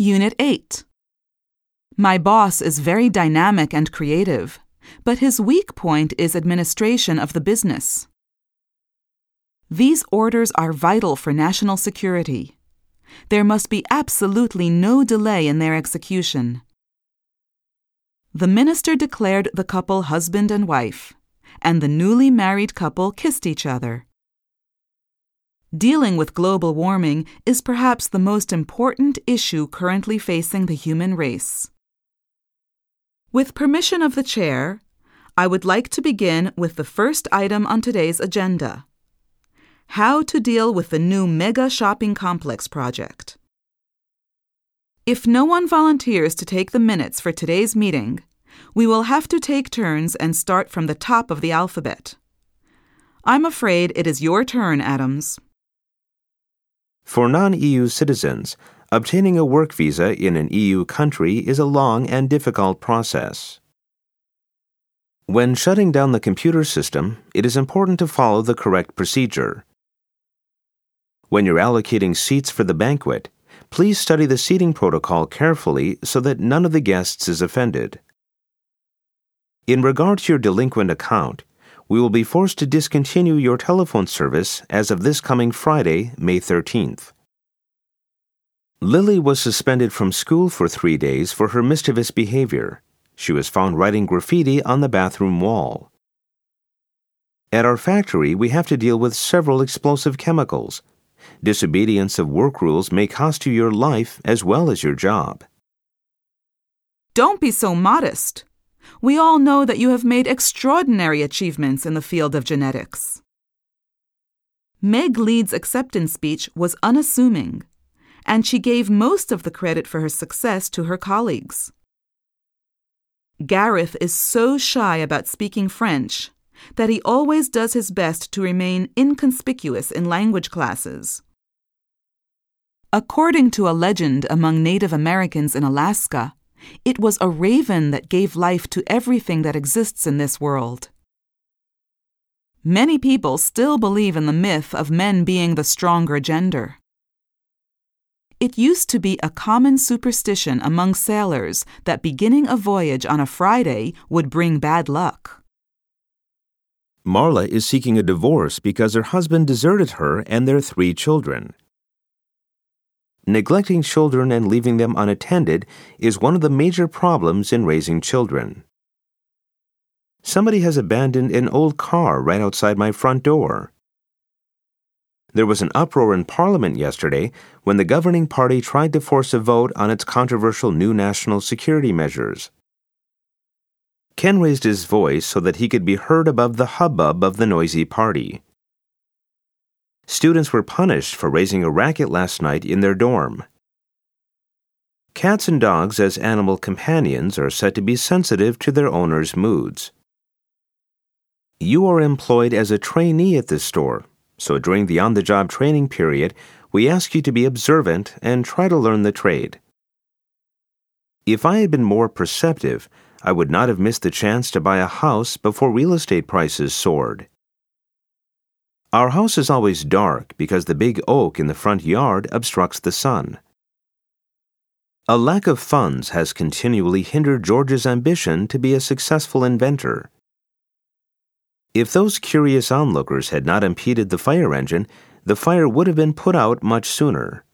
Unit 8. My boss is very dynamic and creative, but his weak point is administration of the business. These orders are vital for national security. There must be absolutely no delay in their execution. The minister declared the couple husband and wife, and the newly married couple kissed each other. Dealing with global warming is perhaps the most important issue currently facing the human race. With permission of the Chair, I would like to begin with the first item on today's agenda How to deal with the new mega shopping complex project. If no one volunteers to take the minutes for today's meeting, we will have to take turns and start from the top of the alphabet. I'm afraid it is your turn, Adams. For non EU citizens, obtaining a work visa in an EU country is a long and difficult process. When shutting down the computer system, it is important to follow the correct procedure. When you're allocating seats for the banquet, please study the seating protocol carefully so that none of the guests is offended. In regard to your delinquent account, we will be forced to discontinue your telephone service as of this coming Friday, May 13th. Lily was suspended from school for three days for her mischievous behavior. She was found writing graffiti on the bathroom wall. At our factory, we have to deal with several explosive chemicals. Disobedience of work rules may cost you your life as well as your job. Don't be so modest. We all know that you have made extraordinary achievements in the field of genetics. Meg Leeds' acceptance speech was unassuming, and she gave most of the credit for her success to her colleagues. Gareth is so shy about speaking French that he always does his best to remain inconspicuous in language classes. According to a legend among Native Americans in Alaska, it was a raven that gave life to everything that exists in this world. Many people still believe in the myth of men being the stronger gender. It used to be a common superstition among sailors that beginning a voyage on a Friday would bring bad luck. Marla is seeking a divorce because her husband deserted her and their three children. Neglecting children and leaving them unattended is one of the major problems in raising children. Somebody has abandoned an old car right outside my front door. There was an uproar in Parliament yesterday when the governing party tried to force a vote on its controversial new national security measures. Ken raised his voice so that he could be heard above the hubbub of the noisy party. Students were punished for raising a racket last night in their dorm. Cats and dogs, as animal companions, are said to be sensitive to their owners' moods. You are employed as a trainee at this store, so during the on the job training period, we ask you to be observant and try to learn the trade. If I had been more perceptive, I would not have missed the chance to buy a house before real estate prices soared. Our house is always dark because the big oak in the front yard obstructs the sun. A lack of funds has continually hindered George's ambition to be a successful inventor. If those curious onlookers had not impeded the fire engine, the fire would have been put out much sooner.